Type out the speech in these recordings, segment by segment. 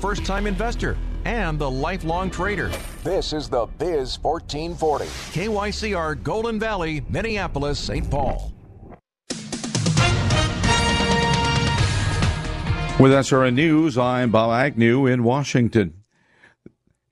First time investor and the lifelong trader. This is the Biz 1440. KYCR Golden Valley, Minneapolis, St. Paul. With SRN News, I'm Bob Agnew in Washington.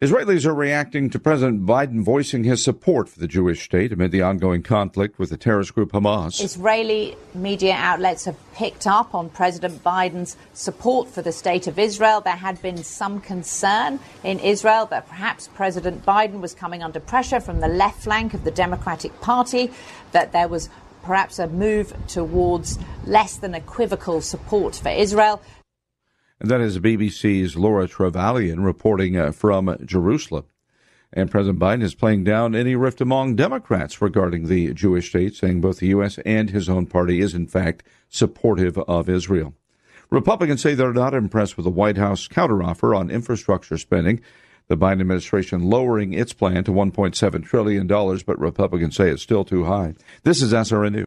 Israelis are reacting to President Biden voicing his support for the Jewish state amid the ongoing conflict with the terrorist group Hamas. Israeli media outlets have picked up on President Biden's support for the state of Israel. There had been some concern in Israel that perhaps President Biden was coming under pressure from the left flank of the Democratic Party, that there was perhaps a move towards less than equivocal support for Israel. That is BBC's Laura Trevelyan reporting uh, from Jerusalem. And President Biden is playing down any rift among Democrats regarding the Jewish state, saying both the U.S. and his own party is, in fact, supportive of Israel. Republicans say they're not impressed with the White House counteroffer on infrastructure spending. The Biden administration lowering its plan to $1.7 trillion, but Republicans say it's still too high. This is SRN News.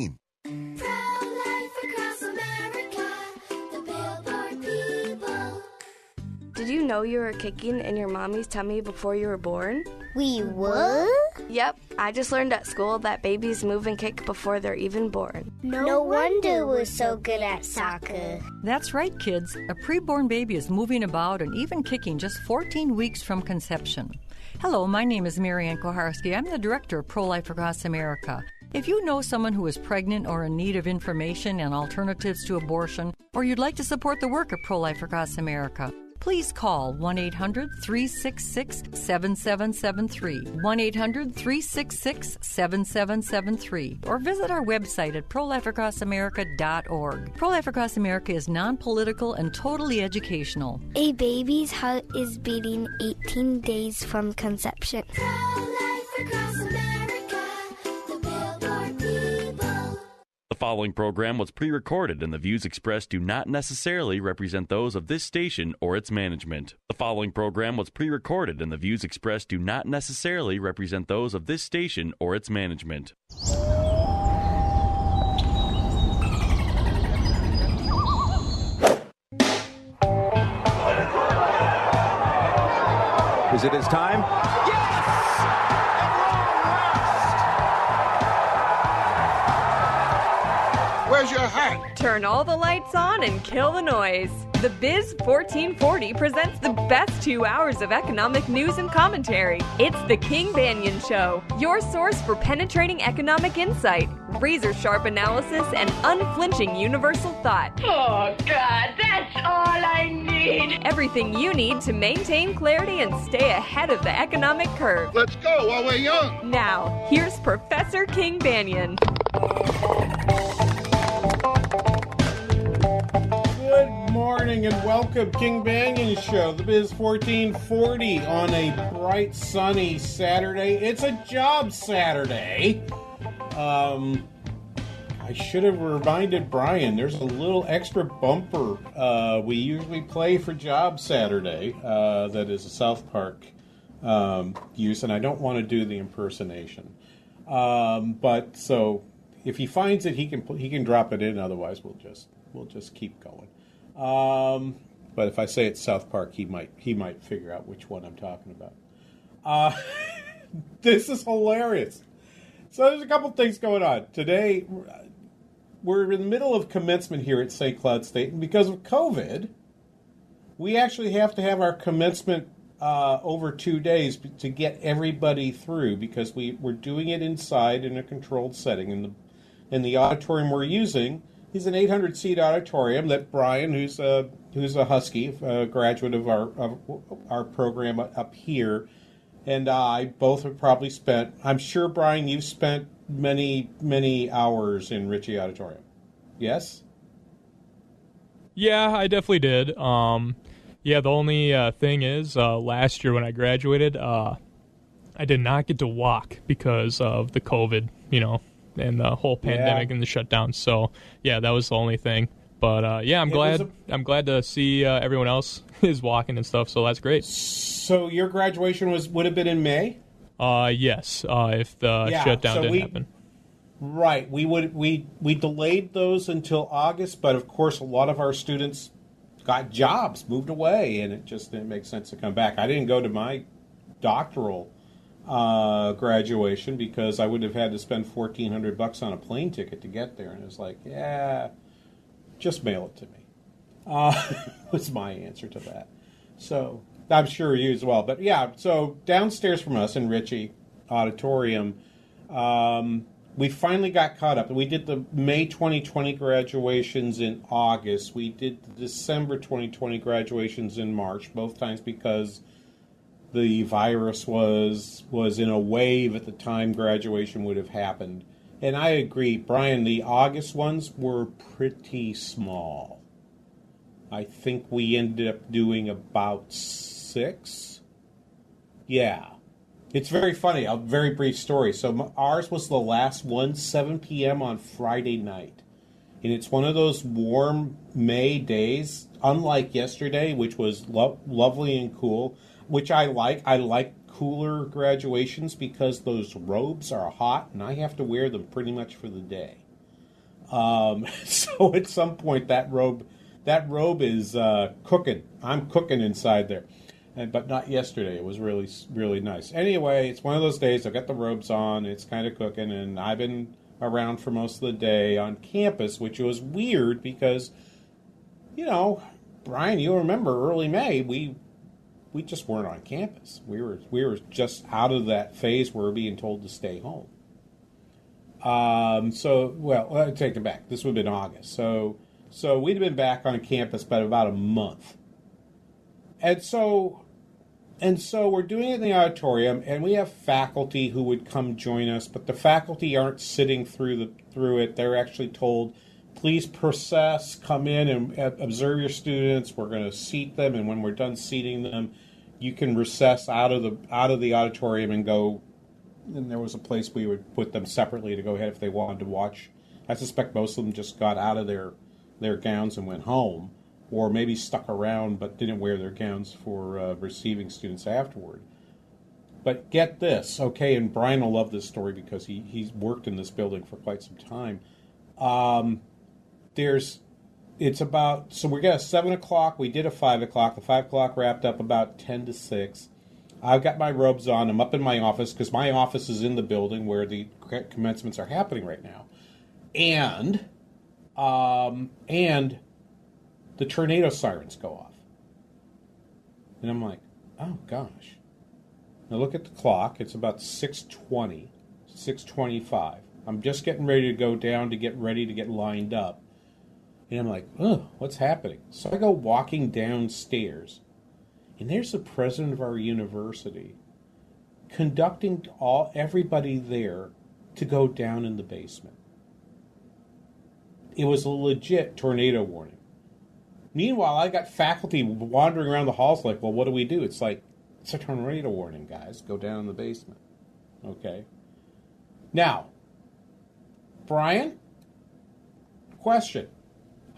Did you know you were kicking in your mommy's tummy before you were born? We were? Yep, I just learned at school that babies move and kick before they're even born. No, no wonder we're so good at soccer. That's right, kids. A preborn baby is moving about and even kicking just 14 weeks from conception. Hello, my name is Marianne Kuharski. I'm the director of Pro Life Across America. If you know someone who is pregnant or in need of information and alternatives to abortion, or you'd like to support the work of Pro Life Across America, please call 1 800 366 7773. 1 800 366 7773. Or visit our website at prolifeacrossamerica.org. Pro Life Across America is non political and totally educational. A baby's heart is beating 18 days from conception. The following program was pre recorded, and the views expressed do not necessarily represent those of this station or its management. The following program was pre recorded, and the views expressed do not necessarily represent those of this station or its management. Is it his time? Where's your hat? Turn all the lights on and kill the noise. The Biz 1440 presents the best two hours of economic news and commentary. It's the King Banaian Show, your source for penetrating economic insight, razor sharp analysis, and unflinching universal thought. Oh, God, that's all I need. Everything you need to maintain clarity and stay ahead of the economic curve. Let's go while we're young. Now, here's Professor King Banaian. Morning and welcome, King Banaian Show, the Biz 1440 on a bright, sunny Saturday. It's a job Saturday. Um, I should have reminded Brian. There's a little extra bumper uh, we usually play for Job Saturday. Uh, that is a South Park um, use, and I don't want to do the impersonation. Um, but so if he finds it, he can he can drop it in. Otherwise, we'll just we'll just keep going. Um, but if I say it's South Park, he might he might figure out which one I'm talking about. Uh, this is hilarious. So there's a couple things going on today. We're in the middle of commencement here at St. Cloud State, and because of COVID, we actually have to have our commencement uh, over two days to get everybody through because we, we're doing it inside in a controlled setting. And the, and the auditorium we're using is an 800 seat auditorium that Brian, who's a, who's a Husky, a graduate of our, of our program up here, and I both have probably spent, I'm sure, Brian, you've spent many, many hours in Ritsche Auditorium. Yes? Yeah, I definitely did. Um, yeah, the only uh, thing is, uh, last year when I graduated, uh, I did not get to walk because of the COVID, you know, and the whole pandemic yeah. and the shutdown. So yeah, that was the only thing. But uh, yeah, I'm it glad. A... I'm glad to see uh, everyone else is walking and stuff. So that's great. So your graduation was would have been in May. Uh, yes. Uh, if the yeah, shutdown so didn't we, happen. Right. We would we we delayed those until August, but of course a lot of our students got jobs, moved away, and it just didn't make sense to come back. I didn't go to my doctoral uh, graduation because I would have had to spend fourteen hundred bucks on a plane ticket to get there, and it was like, yeah, just mail it to me. Uh, was my answer to that. So I'm sure you as well. But yeah, so downstairs from us in Ritsche Auditorium. Um, we finally got caught up. We did the May 2020 graduations in August. We did the December 2020 graduations in March, both times because the virus was was in a wave at the time graduation would have happened. And I agree, Brian, the August ones were pretty small. I think we ended up doing about 6. Yeah. It's very funny. A very brief story. So ours was the last one, 7 p.m. on Friday night, and it's one of those warm May days, unlike yesterday, which was lo- lovely and cool. Which I like. I like cooler graduations because those robes are hot, and I have to wear them pretty much for the day. Um, so at some point, that robe, that robe is uh, cooking. I'm cooking inside there and but not yesterday. It was really really nice. Anyway, it's one of those days. I've got the robes on. It's kind of cooking, and I've been around for most of the day on campus, which was weird because, you know, Brian, you remember early May we we just weren't on campus. We were we were just out of that phase where we are being told to stay home. Um, so well, I take it back. This would have been August. So so we'd have been back on campus by about a month and so and so we're doing it in the auditorium and we have faculty who would come join us but the faculty aren't sitting through the through it they're actually told please process come in and observe your students we're going to seat them and when we're done seating them you can recess out of the out of the auditorium and go and there was a place we would put them separately to go ahead if they wanted to watch i suspect most of them just got out of their their gowns and went home or maybe stuck around but didn't wear their gowns for uh, receiving students afterward. But get this, okay, and Brian will love this story because he, he's worked in this building for quite some time. Um, there's, it's about, so we got a 7 o'clock, we did a 5 o'clock. The 5 o'clock wrapped up about 10 to 6. I've got my robes on, I'm up in my office because my office is in the building where the commencements are happening right now. And, um, and the tornado sirens go off. And I'm like, oh gosh. Now look at the clock. It's about 620, 625. I'm just getting ready to go down to get ready to get lined up. And I'm like, oh, what's happening? So I go walking downstairs, and there's the president of our university conducting all everybody there to go down in the basement. It was a legit tornado warning. Meanwhile, I got faculty wandering around the halls like, well, what do we do? It's like, it's a tornado warning, guys. Go down in the basement. Okay. Now, Brian, question: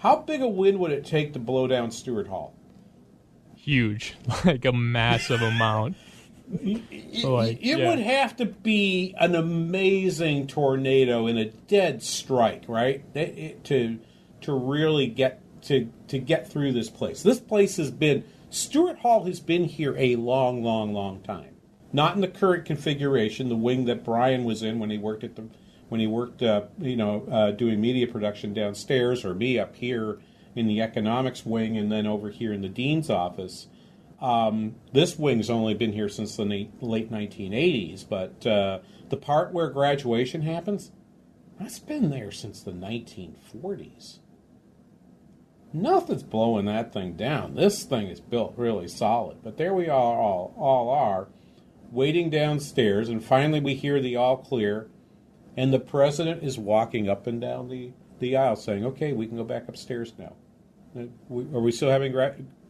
How big a wind would it take to blow down Stewart Hall? Huge, like a massive amount. Like, it yeah. would have to be an amazing tornado in a dead strike, right? It- it- to to really get to to get through this place. This place has been Stewart Hall has been here a long, long, long time. Not in the current configuration, the wing that Brian was in when he worked at the when he worked, uh, you know, uh, doing media production downstairs, or me up here in the economics wing, and then over here in the dean's office. Um, this wing's only been here since the late 1980s, but uh, the part where graduation happens, that's been there since the 1940s. Nothing's blowing that thing down. This thing is built really solid, but there we all all, all are, waiting downstairs, and finally we hear the all clear, and the president is walking up and down the, the aisle saying, "Okay, we can go back upstairs now." Uh, Are we still having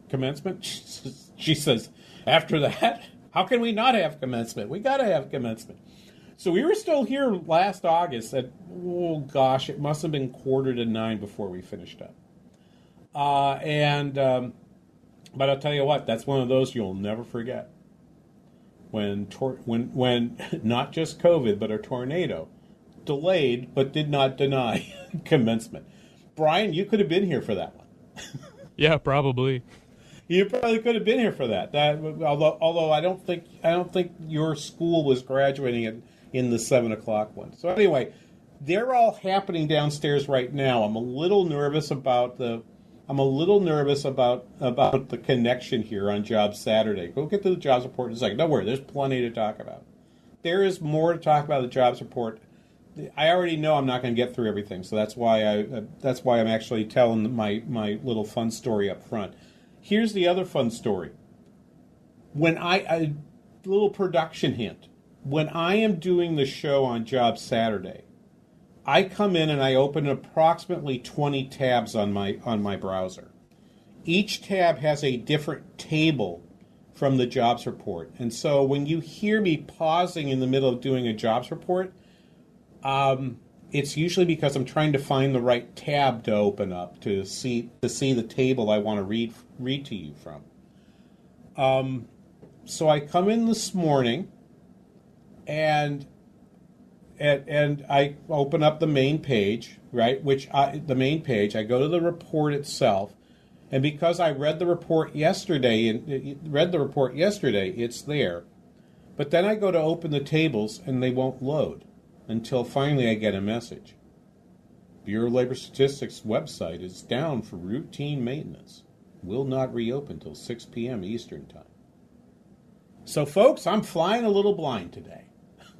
commencement? She says, after that, how can we not have commencement? We got to have commencement. So we were still here last August at, oh gosh, it must have been quarter to nine before we finished up. Uh, and, um, but I'll tell you what, that's one of those you'll never forget. When, tor- when, when not just COVID, but a tornado delayed but did not deny commencement. Brian, you could have been here for that one. Yeah, probably. You probably could have been here for that. That although although I don't think I don't think your school was graduating in, in the seven o'clock one. So anyway, they're all happening downstairs right now. I'm a little nervous about the I'm a little nervous about about the connection here on Jobs Saturday. We'll get to the jobs report in a second. Don't worry, there's plenty to talk about. There is more to talk about the jobs report. I already know I'm not going to get through everything, so that's why I uh, that's why I'm actually telling my my little fun story up front. Here's the other fun story. When I a little production hint, when I am doing the show on Job Saturday, I come in and I open approximately 20 tabs on my on my browser. Each tab has a different table from the jobs report. And so when you hear me pausing in the middle of doing a jobs report, um, it's usually because I'm trying to find the right tab to open up to see to see the table I want to read read to you from. Um, so I come in this morning, and and, and I open up the main page, right? Which I, the main page, I go to the report itself, and because I read the report yesterday and read the report yesterday, it's there. But then I go to open the tables and they won't load until finally I get a message. Bureau of Labor Statistics website is down for routine maintenance. Will not reopen till 6 p.m. Eastern Time. So, folks, I'm flying a little blind today.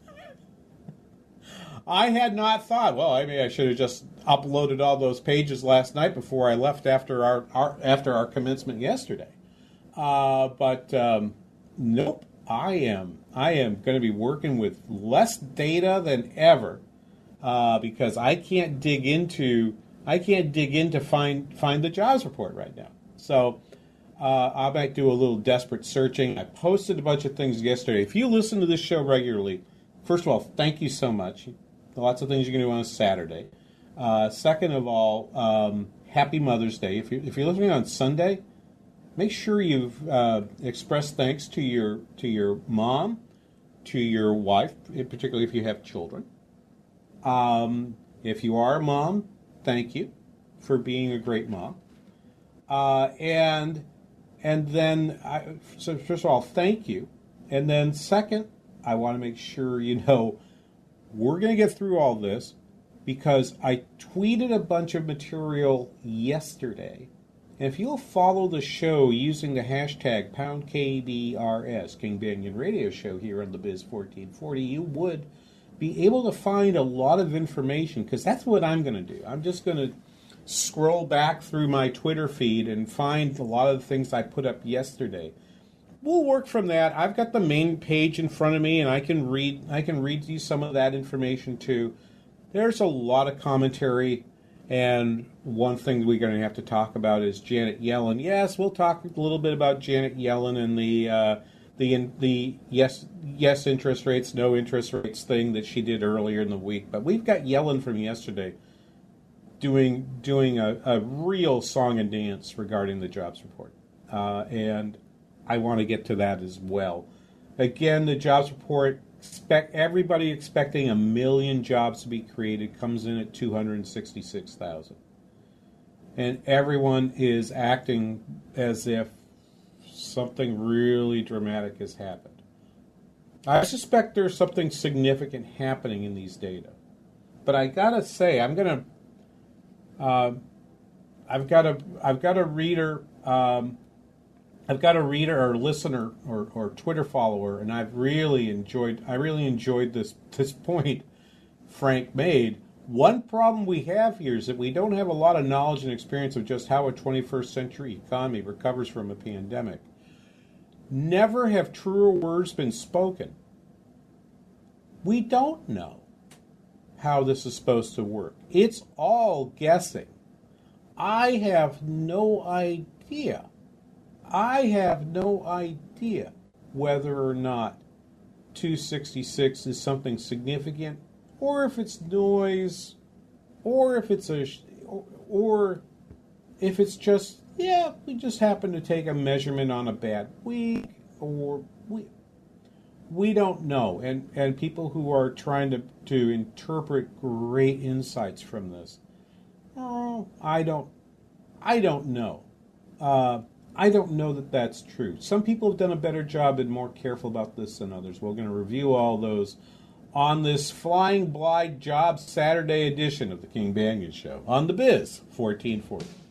I had not thought. Well, I mean, I should have just uploaded all those pages last night before I left after our, our after our commencement yesterday. Uh, but um, nope, I am I am going to be working with less data than ever uh, because I can't dig into I can't dig in to find find the jobs report right now. So uh, I might do a little desperate searching. I posted a bunch of things yesterday. If you listen to this show regularly, first of all, thank you so much. Lots of things you can do on a Saturday. Uh, second of all, um, happy Mother's Day. If, you, if you're listening on Sunday, make sure you've uh, expressed thanks to your to your mom, to your wife, particularly if you have children. Um, if you are a mom, thank you for being a great mom. Uh, and and then, I, so first of all, thank you. And then second, I want to make sure you know we're going to get through all this because I tweeted a bunch of material yesterday. If you'll follow the show using the hashtag pound KBRS, King Banaian Radio Show here on the Biz 1440, you would be able to find a lot of information because that's what I'm going to do. I'm just going to scroll back through my Twitter feed and find a lot of the things I put up yesterday. We'll work from that. I've got the main page in front of me and I can read I can read you some of that information too. There's a lot of commentary and one thing we're going to have to talk about is Janet Yellen. Yes, we'll talk a little bit about Janet Yellen and the uh, the the yes yes interest rates, no interest rates thing that she did earlier in the week. But we've got Yellen from yesterday. doing doing a, a real song and dance regarding the jobs report, uh, and I want to get to that as well. Again, the jobs report expect everybody expecting a million jobs to be created comes in at 266,000. And everyone is acting as if something really dramatic has happened. I suspect there's something significant happening in these data. But I gotta say, I'm gonna. Uh, I've got a I've got a reader um, I've got a reader or listener or, or Twitter follower, and I've really enjoyed. I really enjoyed this this point Frank made. One problem we have here is that we don't have a lot of knowledge and experience of just how a 21st century economy recovers from a pandemic. Never have truer words been spoken. We don't know how this is supposed to work. It's all guessing. I have no idea I have no idea whether or not 266 is something significant, or if it's noise, or if it's a, or if it's just yeah, we just happen to take a measurement on a bad week, or we we don't know. And and people who are trying to to interpret great insights from this, oh, I don't, I don't know. Uh, I don't know that that's true. Some people have done a better job and more careful about this than others. We're going to review all those on this Flying Blind Job Saturday edition of the King Banaian Show on the Biz 1440.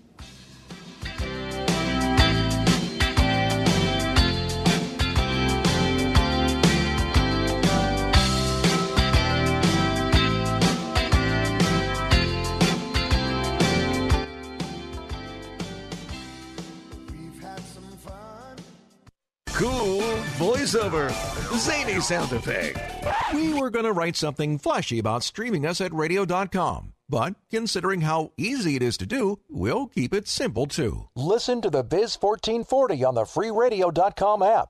Voiceover, zany sound effect. We were going to write something flashy about streaming us at radio.com. But considering how easy it is to do, we'll keep it simple too. Listen to the Biz 1440 on the freeradio.com app.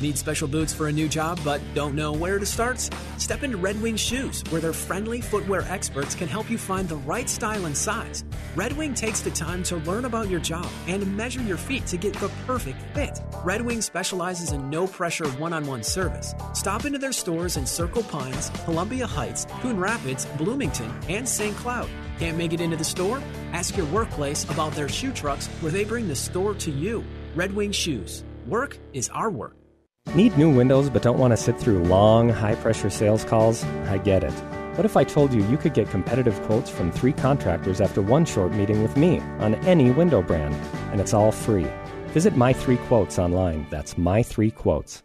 Need special boots for a new job but don't know where to start? Step into Red Wing Shoes, where their friendly footwear experts can help you find the right style and size. Red Wing takes the time to learn about your job and measure your feet to get the perfect fit. Red Wing specializes in no pressure one on one service. Stop into their stores in Circle Pines, Columbia Heights, Coon Rapids, Bloomington, and St. Cloud. Can't make it into the store? Ask your workplace about their shoe trucks where they bring the store to you. Red Wing Shoes. Work is our work. Need new windows but don't want to sit through long, high pressure sales calls? I get it. What if I told you you could get competitive quotes from three contractors after one short meeting with me on any window brand, and it's all free? Visit My Three Quotes online. That's My Three Quotes.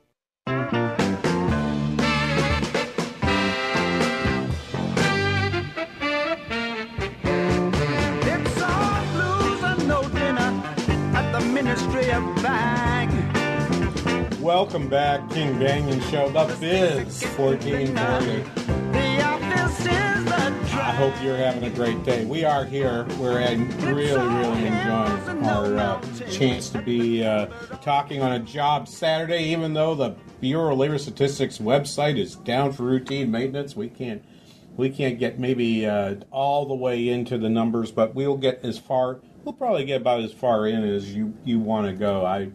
Welcome back, King Banaian Show, The Biz 1440. The office is the I hope you're having a great day. We are here. We're really, really enjoying our uh, chance to be uh, talking on a job Saturday, even though the Bureau of Labor Statistics website is down for routine maintenance. We can't we can't get maybe uh, all the way into the numbers, but we'll get as far. We'll probably get about as far in as you you want to go. I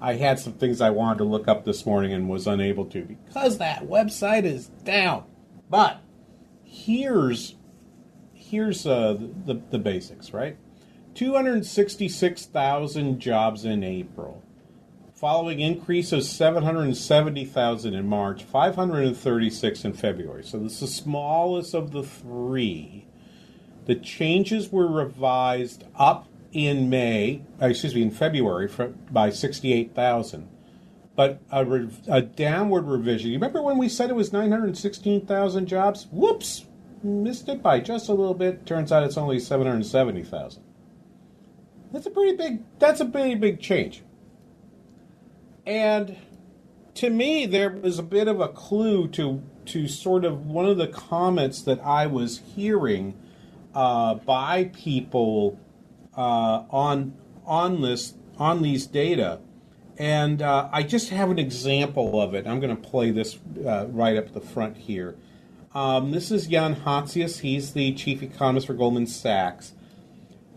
I had some things I wanted to look up this morning and was unable to because that website is down. But here's here's uh, the the basics, right? Two hundred sixty six thousand jobs in April, following increase of seven hundred seventy thousand in March, five hundred thirty six in February. So this is the smallest of the three. The changes were revised up in May, uh, excuse me, in February for, by 68,000. But a, re- a downward revision. You remember when we said it was 916,000 jobs? Whoops! Missed it by just a little bit. Turns out it's only 770,000. That's a pretty big that's a pretty big change. And to me there was a bit of a clue to to sort of one of the comments that I was hearing uh, by people uh, on on this on these data, and uh, I just have an example of it. I'm going to play this uh, right up the front here. Um, this is Jan Hatzius. He's the chief economist for Goldman Sachs.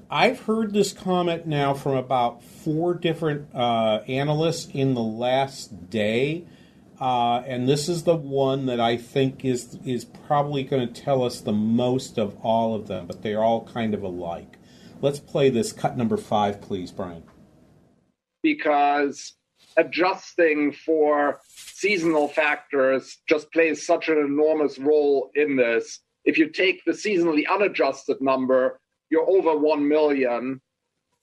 I've heard this comment now from about four different uh, analysts in the last day, uh, and this is the one that I think is is probably going to tell us the most of all of them. But they're all kind of alike. Let's play this cut number five, please, Brian. because adjusting for seasonal factors just plays such an enormous role in this. If you take the seasonally unadjusted number, you're over 1 million.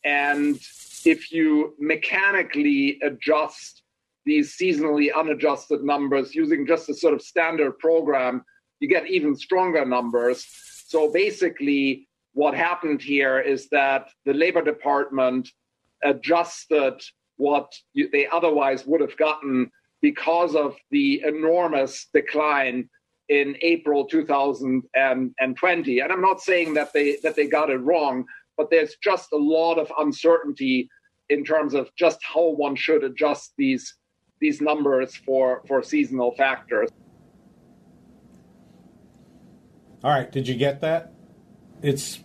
And if you mechanically adjust these seasonally unadjusted numbers using just a sort of standard program, you get even stronger numbers. So basically, what happened here is that the Labor Department adjusted what you, they otherwise would have gotten because of the enormous decline in April 2020. And I'm not saying that they that they got it wrong, but there's just a lot of uncertainty in terms of just how one should adjust these these numbers for for seasonal factors. All right, did you get that? It's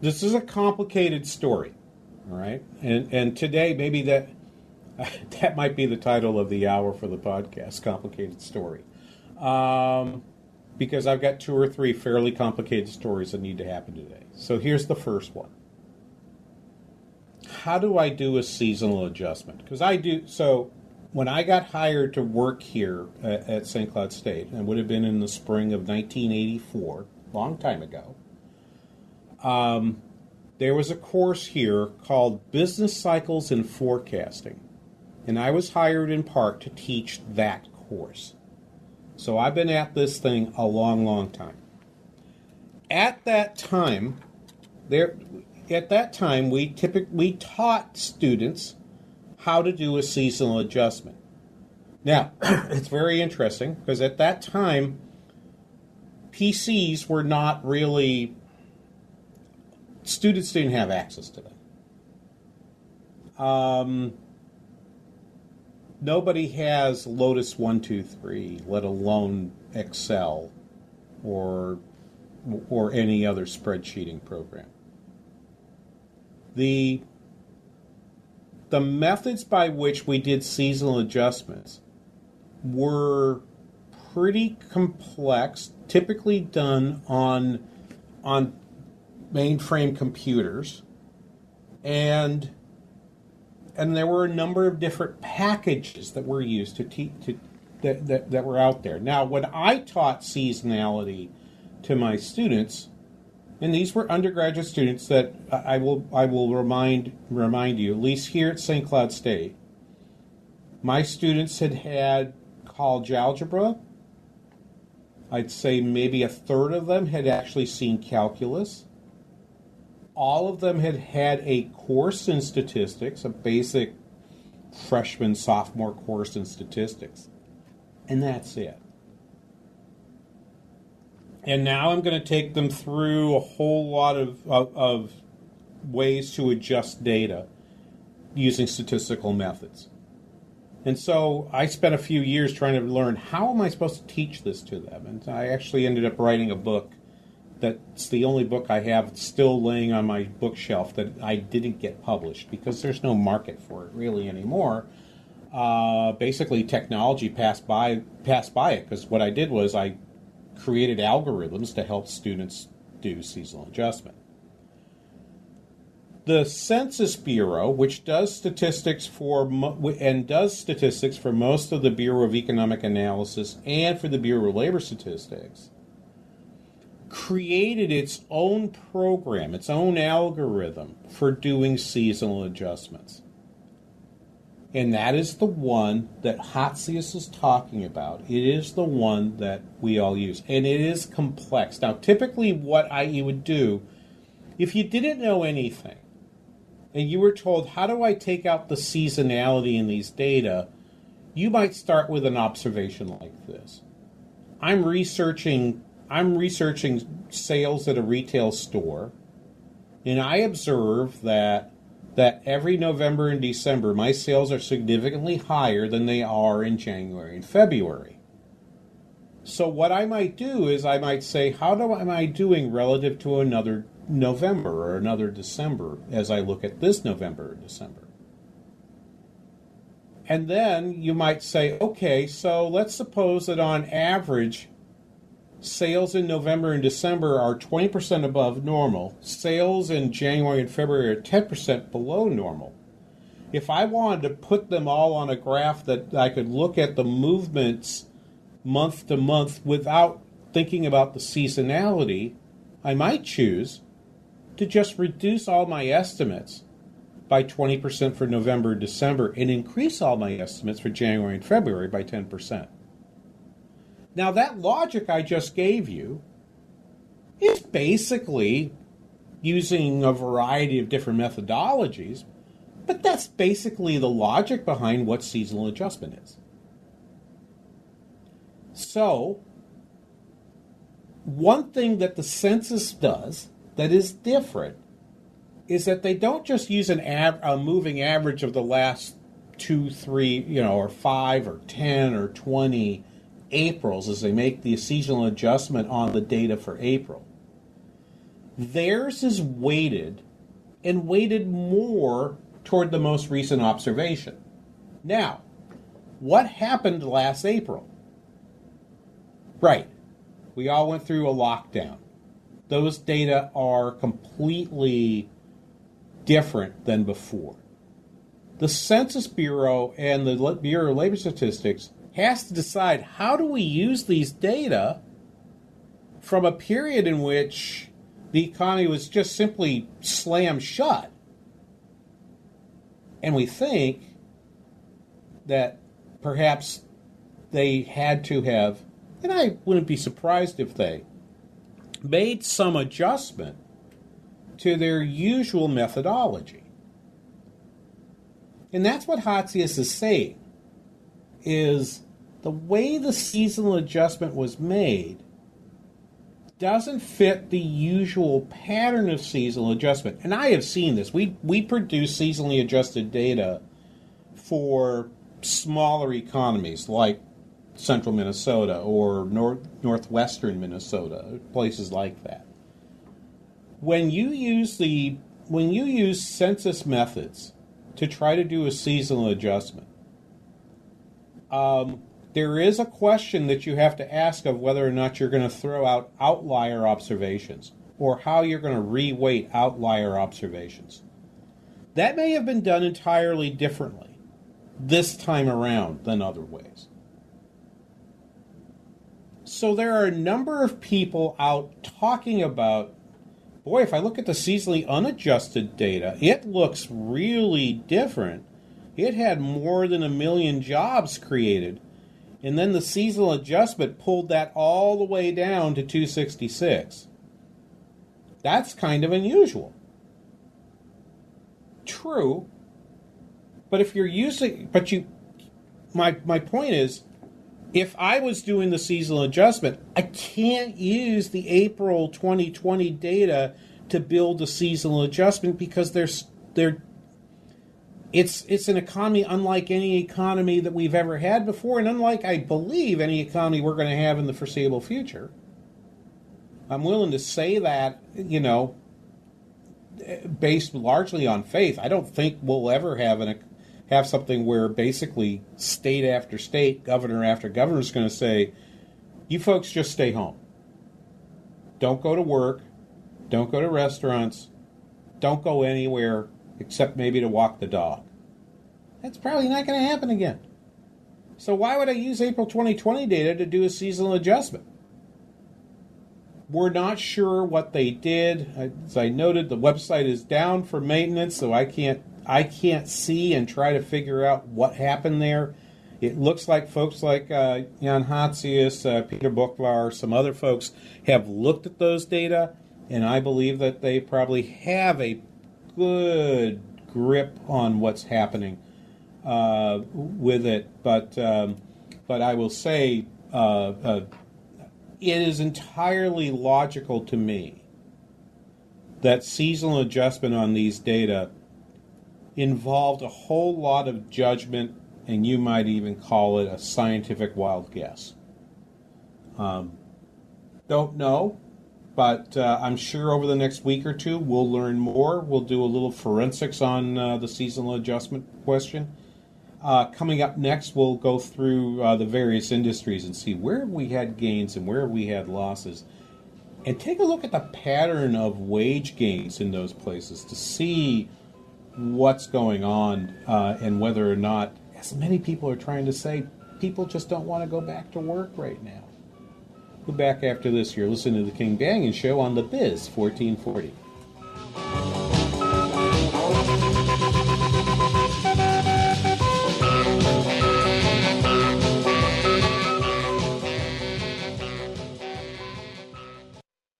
this is a complicated story. All right, and and today maybe that that might be the title of the hour for the podcast, complicated story, um, because I've got two or three fairly complicated stories that need to happen today. So here's the first one. How do I do a seasonal adjustment? Because I do so. When I got hired to work here at, at St. Cloud State, and would have been in the spring of 1984, long time ago, um, there was a course here called Business Cycles and Forecasting. And I was hired in part to teach that course. So I've been at this thing a long, long time. At that time, there at that time we typically we taught students how to do a seasonal adjustment. Now, it's very interesting because at that time PCs were not really students didn't have access to them. Um, nobody has Lotus 123, let alone Excel or or any other spreadsheeting program. The the methods by which we did seasonal adjustments were pretty complex, typically done on on mainframe computers and and there were a number of different packages that were used to teach to that, that, that were out there now when i taught seasonality to my students, and these were undergraduate students that I will I will remind remind you, at least here at St. Cloud State, my students had had college algebra. I'd say maybe a third of them had actually seen calculus. All of them had had a course in statistics, a basic freshman, sophomore course in statistics. And that's it. And now I'm going to take them through a whole lot of, of, of ways to adjust data using statistical methods. And so I spent a few years trying to learn how am I supposed to teach this to them. And I actually ended up writing a book that's the only book I have still laying on my bookshelf that I didn't get published because there's no market for it really anymore. Uh, basically, technology passed by passed by it because what I did was I created algorithms to help students do seasonal adjustment. The Census Bureau, which does statistics for and does statistics for most of the Bureau of Economic Analysis and for the Bureau of Labor Statistics, created its own program, its own algorithm for doing seasonal adjustments. And that is the one that Hatzius is talking about. It is the one that we all use. And it is complex. Now, typically, what I you would do, if you didn't know anything, and you were told, how do I take out the seasonality in these data? You might start with an observation like this. I'm researching I'm researching sales at a retail store, and I observe that that every November and December my sales are significantly higher than they are in January and February. So what I might do is I might say, how do am I doing relative to another November or another December as I look at this November or December? And then you might say, okay, so let's suppose that on average sales in November and December are 20% above normal. Sales in January and February are 10% below normal. If I wanted to put them all on a graph that I could look at the movements month to month without thinking about the seasonality, I might choose to just reduce all my estimates by 20% for November and December and increase all my estimates for January and February by 10%. Now, that logic I just gave you is basically using a variety of different methodologies, but that's basically the logic behind what seasonal adjustment is. So, one thing that the census does that is different is that they don't just use an av- a moving average of the last two, three, you know, or five, or ten, or twenty Aprils as they make the seasonal adjustment on the data for April. Theirs is weighted and weighted more toward the most recent observation. Now, what happened last April? Right, we all went through a lockdown. Those data are completely different than before. The Census Bureau and the Bureau of Labor Statistics has to decide how do we use these data from a period in which the economy was just simply slammed shut. And we think that perhaps they had to have, and I wouldn't be surprised if they made some adjustment to their usual methodology. And that's what Hatzius is saying is the way the seasonal adjustment was made doesn't fit the usual pattern of seasonal adjustment. And I have seen this. We we produce seasonally adjusted data for smaller economies like central Minnesota or north, northwestern Minnesota, places like that. When you use the when you use census methods to try to do a seasonal adjustment, um, there is a question that you have to ask of whether or not you're going to throw out outlier observations or how you're going to reweight outlier observations. That may have been done entirely differently this time around than other ways. So there are a number of people out talking about boy, if I look at the seasonally unadjusted data, it looks really different. It had more than a million jobs created. And then the seasonal adjustment pulled that all the way down to 266. That's kind of unusual. True. But if you're using but you my my point is if I was doing the seasonal adjustment, I can't use the April 2020 data to build a seasonal adjustment because there's there it's it's an economy unlike any economy that we've ever had before and unlike I believe any economy we're going to have in the foreseeable future. I'm willing to say that, you know, based largely on faith. I don't think we'll ever have an have something where basically state after state, governor after governor is going to say, you folks just stay home. Don't go to work. Don't go to restaurants. Don't go anywhere except maybe to walk the dog. That's probably not going to happen again. So, why would I use April 2020 data to do a seasonal adjustment? We're not sure what they did. As I noted, the website is down for maintenance, so I can't I can't see and try to figure out what happened there. It looks like folks like uh, Jan Hatzius, uh, Peter Boockvar, some other folks have looked at those data, and I believe that they probably have a good grip on what's happening uh, with it. But um, but I will say uh, uh, it is entirely logical to me that seasonal adjustment on these data involved a whole lot of judgment, and you might even call it a scientific wild guess. Um, don't know, but uh, I'm sure over the next week or two we'll learn more. We'll do a little forensics on uh, the seasonal adjustment question. Uh, coming up next, we'll go through uh, the various industries and see where we had gains and where we had losses. And take a look at the pattern of wage gains in those places to see what's going on uh, and whether or not, as many people are trying to say, people just don't want to go back to work right now. We'll be back after this. You're listening to the King Banaian Show on the Biz 1440.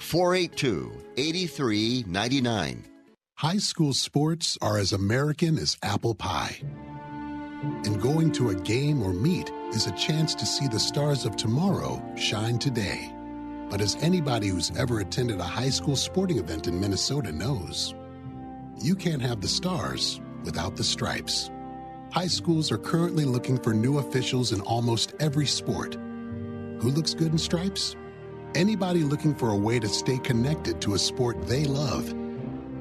482 8399. High school sports are as American as apple pie. And going to a game or meet is a chance to see the stars of tomorrow shine today. But as anybody who's ever attended a high school sporting event in Minnesota knows, you can't have the stars without the stripes. High schools are currently looking for new officials in almost every sport. Who looks good in stripes? Anybody looking for a way to stay connected to a sport they love.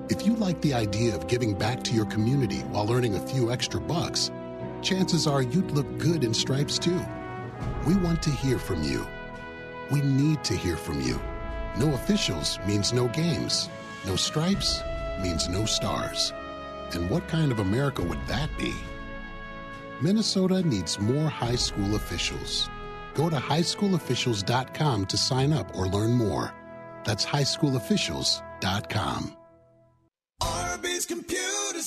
If you like the idea of giving back to your community while earning a few extra bucks, chances are you'd look good in stripes too. We want to hear from you. We need to hear from you. No officials means no games. No stripes means no stars. And what kind of America would that be? Minnesota needs more high school officials. Go to highschoolofficials.com to sign up or learn more. That's highschoolofficials.com. Arby's Computer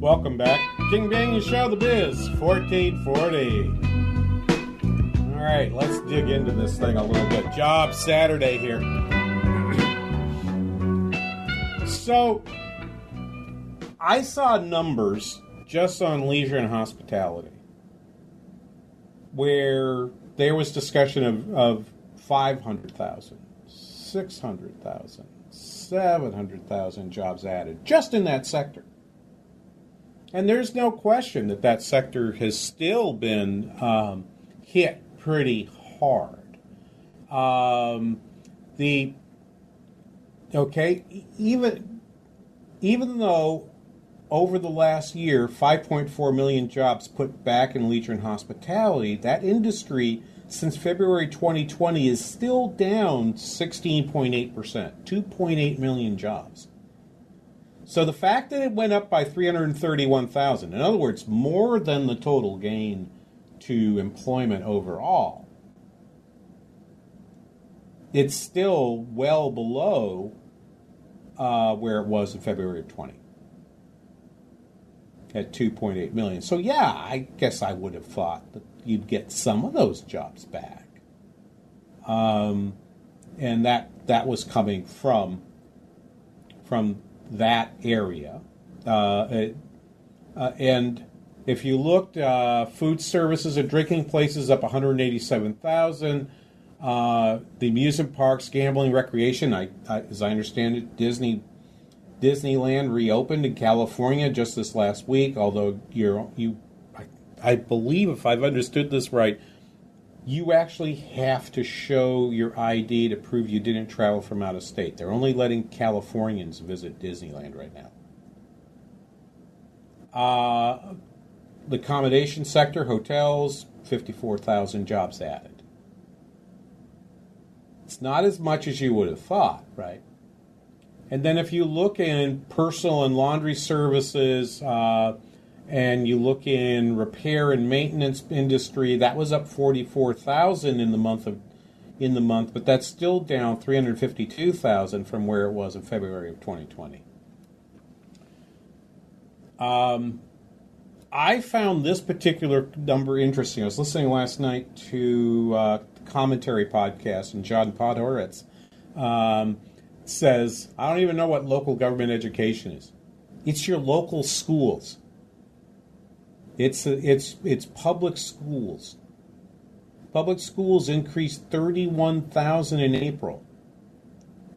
Welcome back. King Banaian Show, The Biz, 1440. All right, let's dig into this thing a little bit. Job Saturday here. So, I saw numbers just on leisure and hospitality where there was discussion of, of 500,000, 600,000, 700,000 jobs added just in that sector. And there's no question that that sector has still been um, hit pretty hard. Um, the okay, even even though over the last year, 5.4 million jobs put back in leisure and hospitality, that industry since February 2020 is still down 16.8%, 2.8 million jobs. So the fact that it went up by 331,000, in other words, more than the total gain to employment overall, it's still well below uh, where it was in February of 20 at 2.8 million. So yeah, I guess I would have thought that you'd get some of those jobs back. Um, and that that was coming from from that area. Uh, uh, and if you looked, uh, food services and drinking places up 187,000. Uh, the amusement parks, gambling, recreation. I, I, as I understand it, Disney Disneyland reopened in California just this last week. Although you're you, I, I believe if I've understood this right, you actually have to show your ID to prove you didn't travel from out of state. They're only letting Californians visit Disneyland right now. Uh, the accommodation sector, hotels, 54,000 jobs added. It's not as much as you would have thought, right? And then if you look in personal and laundry services, uh, and you look in repair and maintenance industry, that was up 44,000 in the month of in the month, but that's still down 352,000 from where it was in February of 2020. Um, I found this particular number interesting. I was listening last night to uh, commentary podcast, and John Podhoretz um, says, "I don't even know what local government education is. It's your local schools." It's it's it's public schools. Public schools increased 31,000 in April,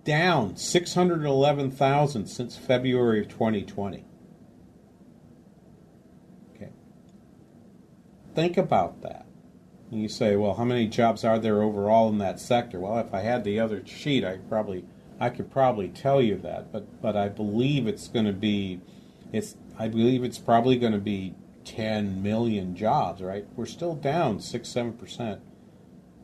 down 611,000 since February of 2020. Okay. Think about that. And you say, well, how many jobs are there overall in that sector? Well, if I had the other sheet, I probably I could probably tell you that, but but I believe it's going to be it's I believe it's probably going to be 10 million jobs, right? We're still down 6 7%.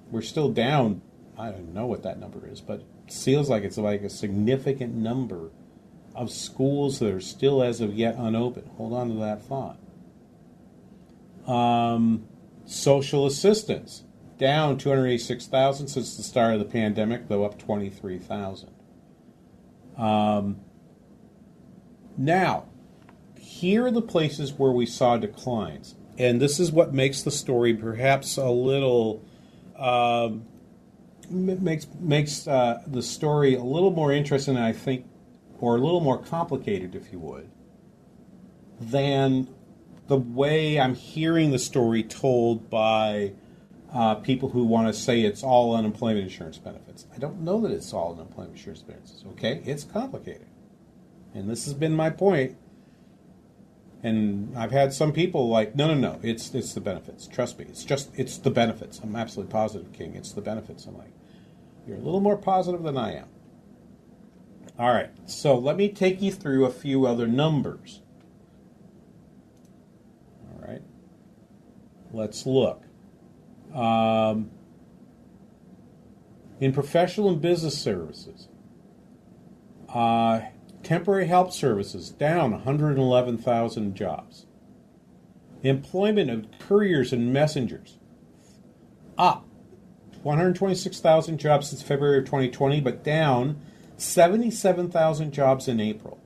We're still down, I don't know what that number is, but it feels like it's like a significant number of schools that are still as of yet unopened. Hold on to that thought. Um, social assistance down 286,000 since the start of the pandemic, though up 23,000. Um, now, here are the places where we saw declines. And this is what makes the story perhaps a little um, makes makes uh, the story a little more interesting, I think, or a little more complicated, if you would, than the way I'm hearing the story told by uh, people who want to say it's all unemployment insurance benefits. I don't know that it's all unemployment insurance benefits. Okay, it's complicated, and this has been my point. And I've had some people like, no, no, no, it's it's the benefits. Trust me, it's just it's the benefits. I'm absolutely positive, King. It's the benefits. I'm like, you're a little more positive than I am. All right, so let me take you through a few other numbers. All right, let's look. Um, in professional and business services, uh, temporary help services down 111,000 jobs. Employment of couriers and messengers up 126,000 jobs since February of 2020, but down 77,000 jobs in April.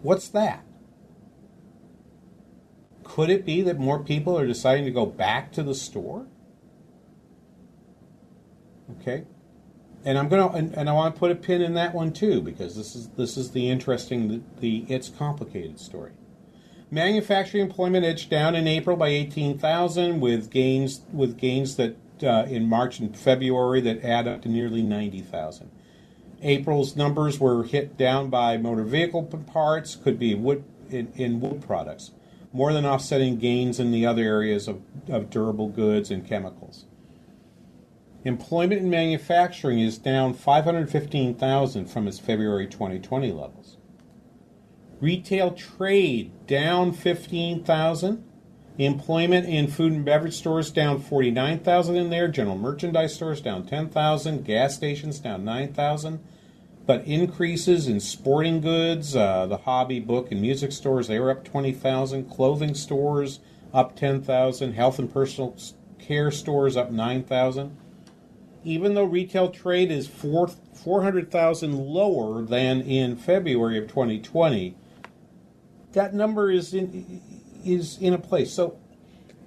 What's that? Could it be that more people are deciding to go back to the store? Okay. And I'm gonna and, and I want to put a pin in that one too because this is this is the interesting the, the it's complicated story. Manufacturing employment edged down in April by 18,000 with gains with gains that uh, in March and February that add up to nearly 90,000. April's numbers were hit down by motor vehicle parts, could be wood in, in wood products, more than offsetting gains in the other areas of, of durable goods and chemicals. Employment in manufacturing is down 515,000 from its February 2020 levels. Retail trade down 15,000. Employment in food and beverage stores down 49,000 in there. General merchandise stores down 10,000. Gas stations down 9,000. But increases in sporting goods, uh, the hobby, book, and music stores, they were up 20,000. Clothing stores up 10,000. Health and personal care stores up 9,000 even though retail trade is 4, 400,000 lower than in February of 2020, that number is in, is in a place. So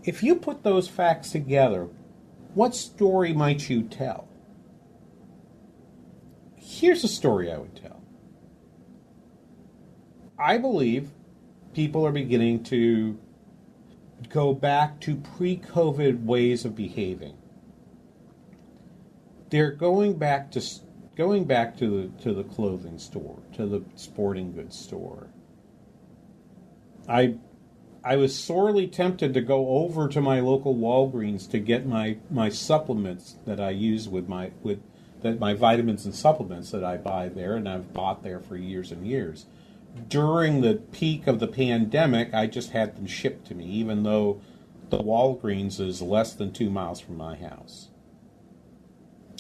if you put those facts together, what story might you tell? Here's a story I would tell. I believe people are beginning to go back to pre COVID ways of behaving they're going back to going back to the to the clothing store, to the sporting goods store. I I was sorely tempted to go over to my local Walgreens to get my, my supplements that I use with my with that my vitamins and supplements that I buy there and I've bought there for years and years. During the peak of the pandemic, I just had them shipped to me, even though the Walgreens is less than two miles from my house.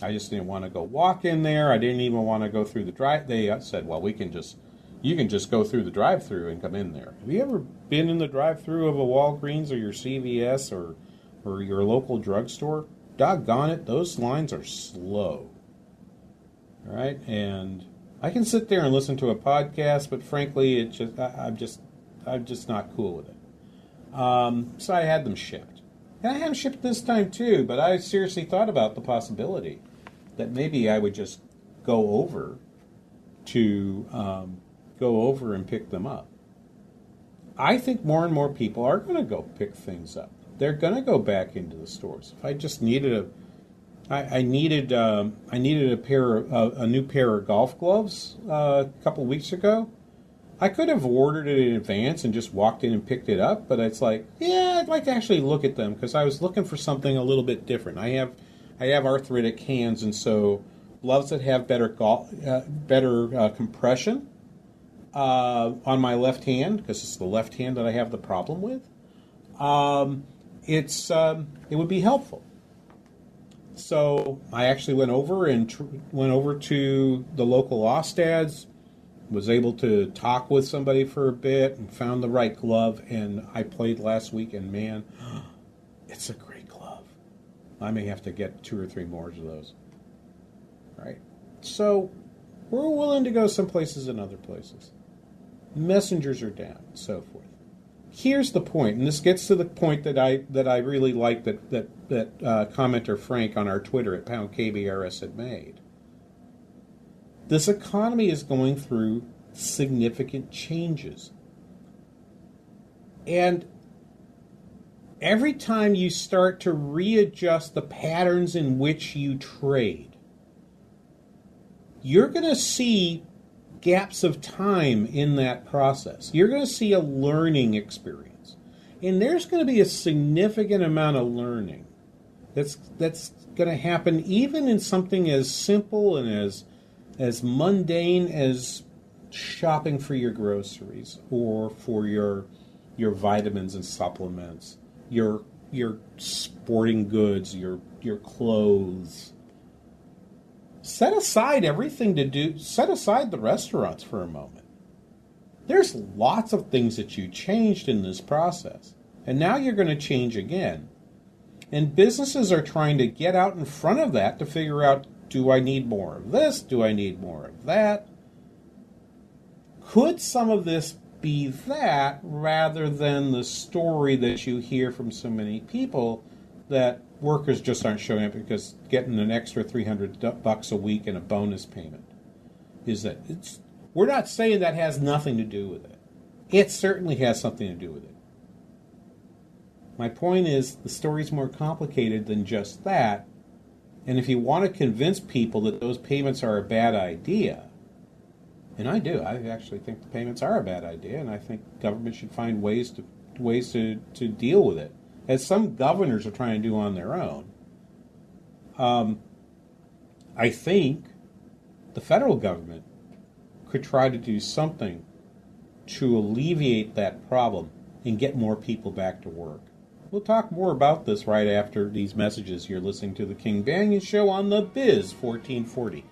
I just didn't want to go walk in there. I didn't even want to go through the drive. They uh, said, "Well, we can just, you can just go through the drive-through and come in there." Have you ever been in the drive-through of a Walgreens or your CVS or, or your local drugstore? Doggone it, those lines are slow. All right, and I can sit there and listen to a podcast, but frankly, it just I, am just I'm just not cool with it. Um, so I had them shipped. And I had them shipped this time too, but I seriously thought about the possibility that maybe I would just go over to um, go over and pick them up. I think more and more people are going to go pick things up. They're going to go back into the stores. If I just needed a, I, I needed um, I needed a pair of, uh, a new pair of golf gloves uh, a couple weeks ago. I could have ordered it in advance and just walked in and picked it up, but it's like, yeah, I'd like to actually look at them because I was looking for something a little bit different. I have I have arthritic hands, and so gloves that have better uh, better uh, compression uh, on my left hand because it's the left hand that I have the problem with. Um, it's um, it would be helpful. So I actually went over and tr- went over to the local Austads, was able to talk with somebody for a bit and found the right glove. And I played last week, and man, it's a great I may have to get two or three more of those. Right. So we're willing to go some places and other places. Messengers are down, so forth. Here's the point, and this gets to the point that I that I really like that that that uh, commenter Frank on our Twitter at pound KBRS had made. This economy is going through significant changes, and every time you start to readjust the patterns in which you trade, you're going to see gaps of time in that process. You're going to see a learning experience. And there's going to be a significant amount of learning that's that's going to happen even in something as simple and as as mundane as shopping for your groceries or for your your vitamins and supplements, your your sporting goods, your your clothes. Set aside everything to do. Set aside the restaurants for a moment. There's lots of things that you changed in this process, and now you're going to change again. And businesses are trying to get out in front of that to figure out do I need more of this? Do I need more of that? Could some of this be that rather than the story that you hear from so many people that workers just aren't showing up because getting an extra 300 bucks a week and a bonus payment is that it's we're not saying that has nothing to do with it. It certainly has something to do with it. My point is the story's more complicated than just that. And if you want to convince people that those payments are a bad idea and I do I actually think the payments are a bad idea and I think government should find ways to ways to, to deal with it as some governors are trying to do on their own. Um, I think the federal government could try to do something to alleviate that problem and get more people back to work. We'll talk more about this right after these messages. You're listening to the King Banaian Show on the Biz 1440.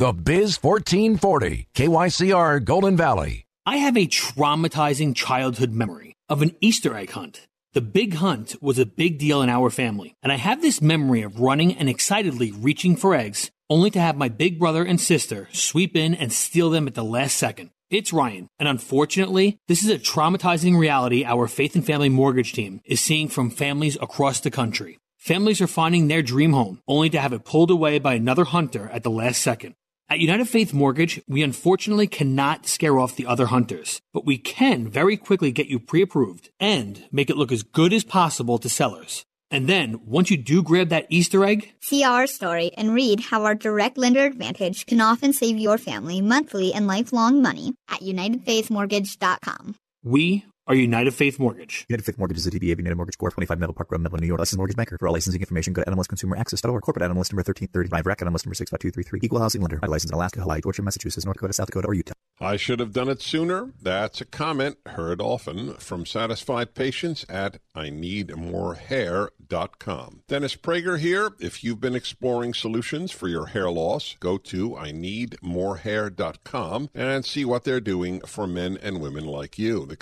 The Biz 1440, KYCR Golden Valley. I have a traumatizing childhood memory of an Easter egg hunt. The big hunt was a big deal in our family, and I have this memory of running and excitedly reaching for eggs, only to have my big brother and sister sweep in and steal them at the last second. It's Ryan, and unfortunately, this is a traumatizing reality our Faith and Family Mortgage team is seeing from families across the country. Families are finding their dream home, only to have it pulled away by another hunter at the last second. At United Faith Mortgage, we unfortunately cannot scare off the other hunters, but we can very quickly get you pre approved and make it look as good as possible to sellers. And then, once you do grab that Easter egg, See our story and read how our direct lender advantage can often save your family monthly and lifelong money at UnitedFaithMortgage.com. we are United Faith Mortgage. United Faith Mortgage is a DBA of United Mortgage Corp. 25 Meadow Park Road, Melville, New York. Licensed mortgage banker. For all licensing information, go to NMLSConsumerAccess.org. Corporate NMLS number 1335. Rack NMLS number 65233. Equal housing lender. I License in Alaska, Hawaii, Georgia, Massachusetts, North Dakota, South Dakota, or Utah. I should have done it sooner. That's a comment heard often from satisfied patients at I needmorehair.com. Dennis Prager here. If you've been exploring solutions for your hair loss, go to I needmorehair.com and see what they're doing for men and women like you. The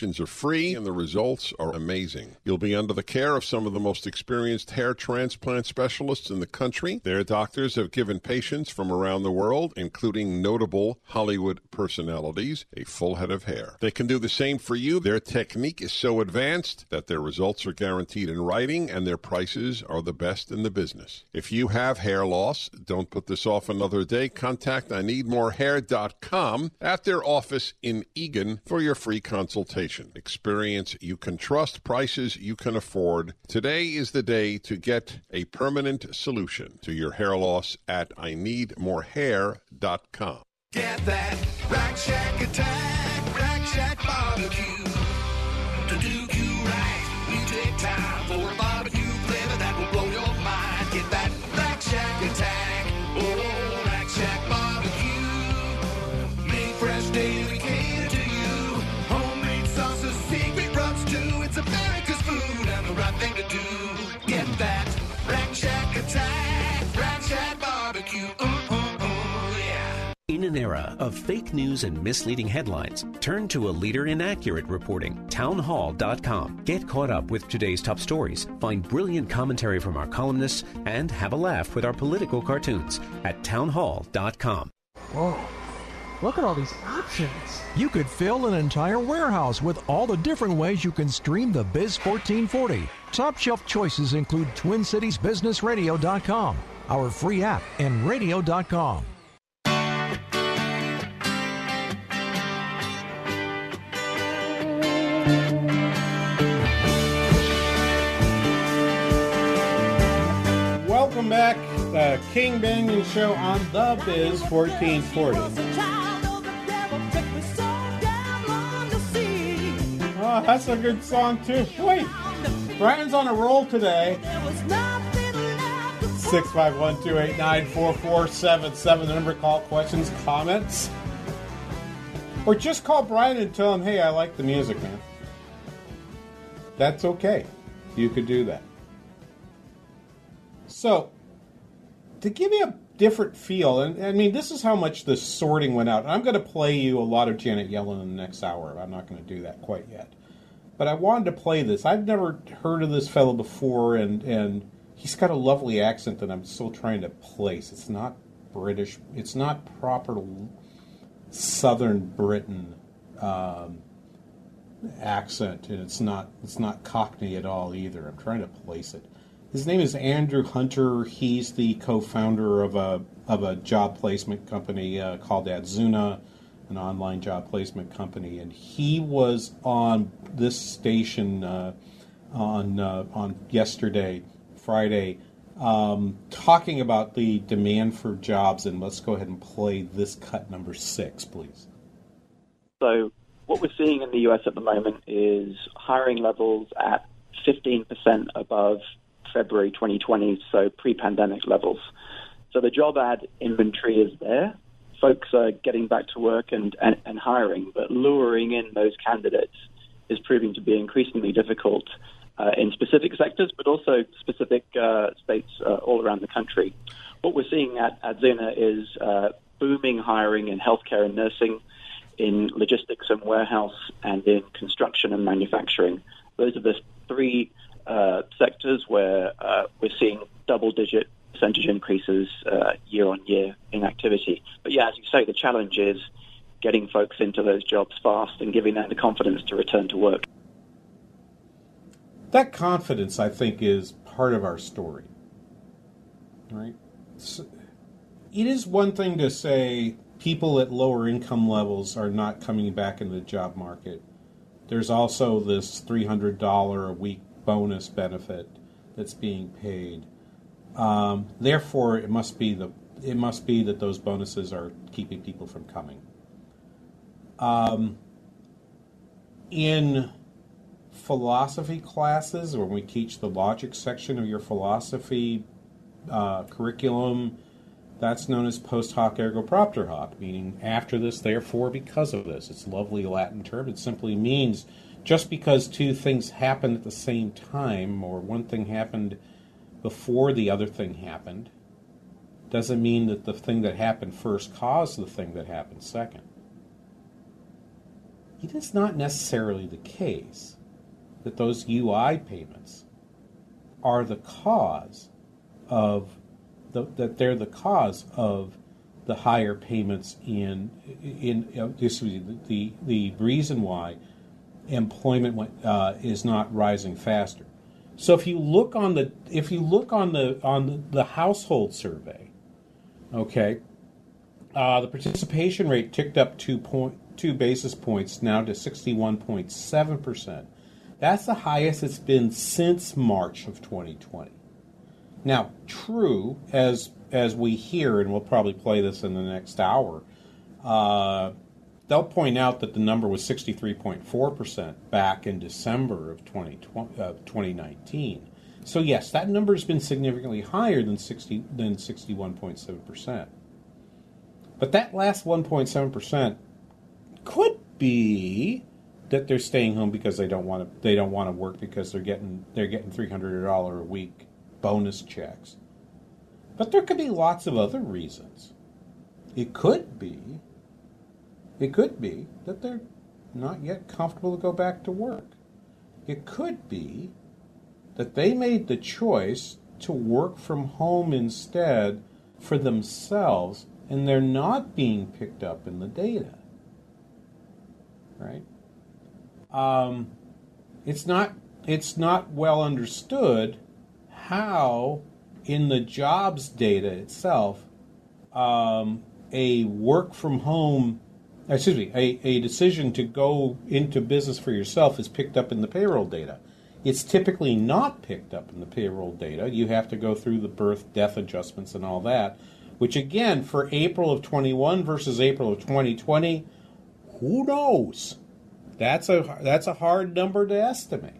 consultations are free and the results are amazing. You'll be under the care of some of the most experienced hair transplant specialists in the country. Their doctors have given patients from around the world, including notable Hollywood personalities, a full head of hair. They can do the same for you. Their technique is so advanced that their results are guaranteed in writing and their prices are the best in the business. If you have hair loss, don't put this off another day. Contact I needmorehair.com at their office in Eagan for your free consultation. Experience you can trust, prices you can afford. Today is the day to get a permanent solution to your hair loss at I needmorehair.com. Get that Rack Shack attack, Rack Shack barbecue. In an era of fake news and misleading headlines, turn to a leader in accurate reporting, townhall.com. Get caught up with today's top stories, find brilliant commentary from our columnists, and have a laugh with our political cartoons at townhall.com. Whoa. Look at all these options. You could fill an entire warehouse with all the different ways you can stream the Biz 1440. Top shelf choices include TwinCitiesBusinessRadio.com, our free app, and radio.com. Welcome back, the King Banaian Show on the Biz 1440. Oh, ah, that's a good song too. Wait, Brian's on a roll today. 651-289-4477. The number call questions, comments. Or just call Brian and tell him, hey, I like the music, man. That's okay. You could do that. So, to give you a different feel, and I mean, this is how much the sorting went out. I'm going to play you a lot of Janet Yellen in the next hour. I'm not going to do that quite yet. But I wanted to play this. I've never heard of this fellow before, and, and he's got a lovely accent that I'm still trying to place. It's not British, it's not proper Southern Britain um, accent, and it's not it's not Cockney at all either. I'm trying to place it. His name is Andrew Hunter. He's the co-founder of a of a job placement company uh, called Adzuna, an online job placement company, and he was on this station uh, on uh, on yesterday, Friday, um, talking about the demand for jobs. And let's go ahead and play this cut number six, please. So what we're seeing in the US at the moment is hiring levels at 15% above February 2020, so pre pandemic levels. So the job ad inventory is there. Folks are getting back to work and, and, and hiring, but luring in those candidates is proving to be increasingly difficult uh, in specific sectors, but also specific uh, states uh, all around the country. What we're seeing at, at Adzuna is uh, booming hiring in healthcare and nursing, in logistics and warehouse, and in construction and manufacturing. Those are the three uh, sectors where uh, we're seeing double digit percentage increases uh, year on year in activity. But yeah, as you say, the challenge is getting folks into those jobs fast and giving them the confidence to return to work. That confidence, I think, is part of our story. Right? It is one thing to say people at lower income levels are not coming back into the job market. There's also this $300 a week bonus benefit that's being paid. Um, therefore, it must be the it must be that those bonuses are keeping people from coming. Um, in philosophy classes, when we teach the logic section of your philosophy uh, curriculum, that's known as post hoc ergo propter hoc, meaning after this, therefore, because of this. It's a lovely Latin term. It simply means just because two things happened at the same time, or one thing happened before the other thing happened, doesn't mean that the thing that happened first caused the thing that happened second. It is not necessarily the case that those UI payments are the cause of the, that they're the cause of the higher payments in in uh, this the, the the reason why employment uh, is not rising faster. So if you look on the if you look on the on the, the household survey, okay, uh, the participation rate ticked up two point two basis points now to sixty one point seven percent. That's the highest it's been since March of 2020. Now, true as as we hear, and we'll probably play this in the next hour. Uh, they'll point out that the number was 63.4% back in December of 2020, uh, 2019. So yes, that number has been significantly higher than 60 than 61.7%. But that last 1.7% could be that they're staying home because they don't want to they don't want to work because they're getting they're getting $300 a week bonus checks. But there could be lots of other reasons It could be, it could be that they're not yet comfortable to go back to work. It could be that they made the choice to work from home instead for themselves and they're not being picked up in the data. Right? Um, it's not it's not well understood how in the jobs data itself um, a work from home excuse me a, a decision to go into business for yourself is picked up in the payroll data. It's typically not picked up in the payroll data. You have to go through the birth death adjustments and all that which again for april of 21 versus april of 2020 who knows? That's a that's a hard number to estimate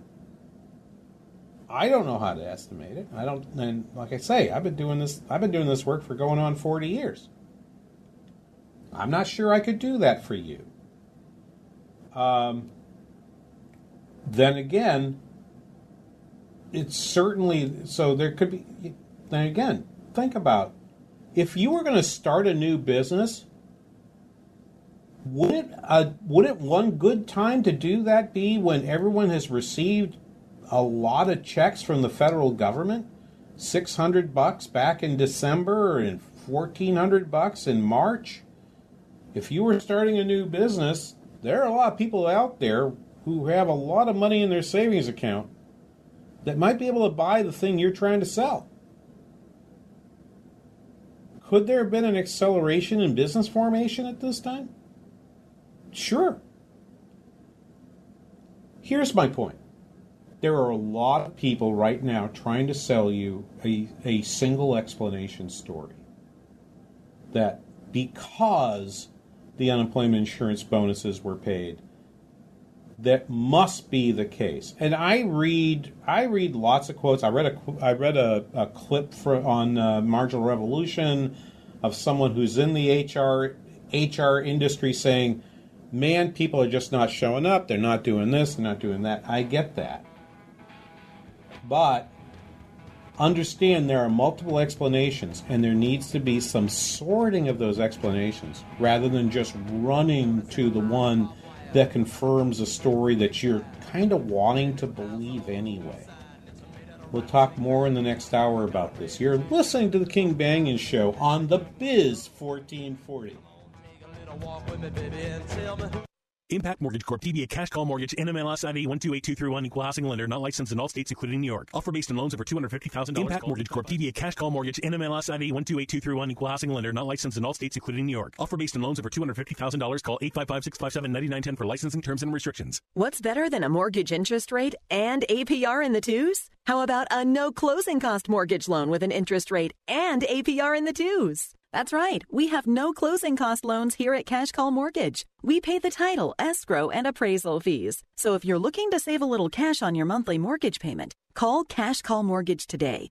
I don't know how to estimate it. I don't, and like I say, I've been doing this. I've been doing this work for going on forty years. I'm not sure I could do that for you. Um, then again, it's certainly so. There could be. Then again, think about if you were going to start a new business. Would it uh, would it one good time to do that be when everyone has received a lot of checks from the federal government. 600 bucks back in December and 1400 bucks in March. If you were starting a new business, there are a lot of people out there who have a lot of money in their savings account that might be able to buy the thing you're trying to sell. Could there have been an acceleration in business formation at this time? Sure. Here's my point there are a lot of people right now trying to sell you a, a single explanation story that because the unemployment insurance bonuses were paid that must be the case. And i read i read lots of quotes. I read a i read a, a clip for, on uh, marginal revolution of someone who's in the hr hr industry saying man people are just not showing up. They're not doing this. They're not doing that. I get that but understand there are multiple explanations, and there needs to be some sorting of those explanations rather than just running to the one that confirms a story that you're kind of wanting to believe anyway. We'll talk more in the next hour about this. You're listening to the King Banaian Show on the Biz 1440. Impact Mortgage Corp. DBA Cash Call Mortgage. NMLS ID 128231. Equal housing lender. Not licensed in all states, including New York. Offer based on loans over $250,000. Impact Mortgage Corp. DBA Cash Call Mortgage. NMLS ID 128231. Equal housing lender. Not licensed in all states, including New York. Offer based on loans over $250,000. Call 855-657-9910 for licensing terms and restrictions. What's better than a mortgage interest rate and APR in the twos? How about a no closing cost mortgage loan with an interest rate and APR in the twos? That's right. We have no closing cost loans here at Cash Call Mortgage. We pay the title, escrow, and appraisal fees. So if you're looking to save a little cash on your monthly mortgage payment, call Cash Call Mortgage today.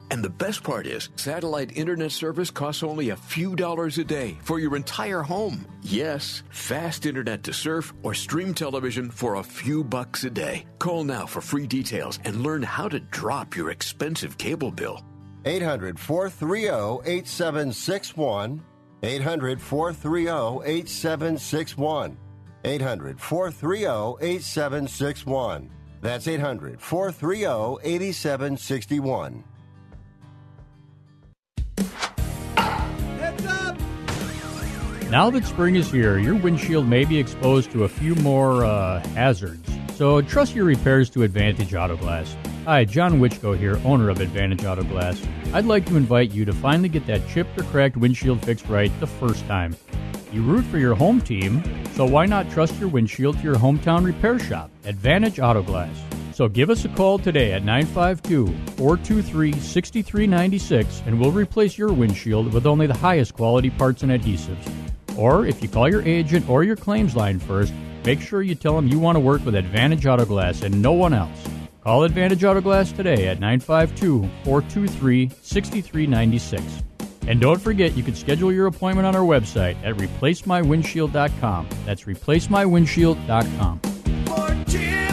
And the best part is, satellite internet service costs only a few dollars a day for your entire home. Yes, fast internet to surf or stream television for a few bucks a day. Call now for free details and learn how to drop your expensive cable bill. 800 430 8761. 800 430 8761. 800 430 8761. That's 800 430 8761. Now that spring is here, your windshield may be exposed to a few more uh, hazards. So trust your repairs to Advantage Auto Glass. Hi, John Wichko here, owner of Advantage Auto Glass. I'd like to invite you to finally get that chipped or cracked windshield fixed right the first time. You root for your home team, so why not trust your windshield to your hometown repair shop, Advantage Auto Glass? So give us a call today at 952 423 6396 and we'll replace your windshield with only the highest quality parts and adhesives. Or if you call your agent or your claims line first, make sure you tell them you want to work with Advantage Auto Glass and no one else. Call Advantage Auto Glass today at 952 423 6396. And don't forget, you can schedule your appointment on our website at replacemywindshield.com. That's replacemywindshield.com.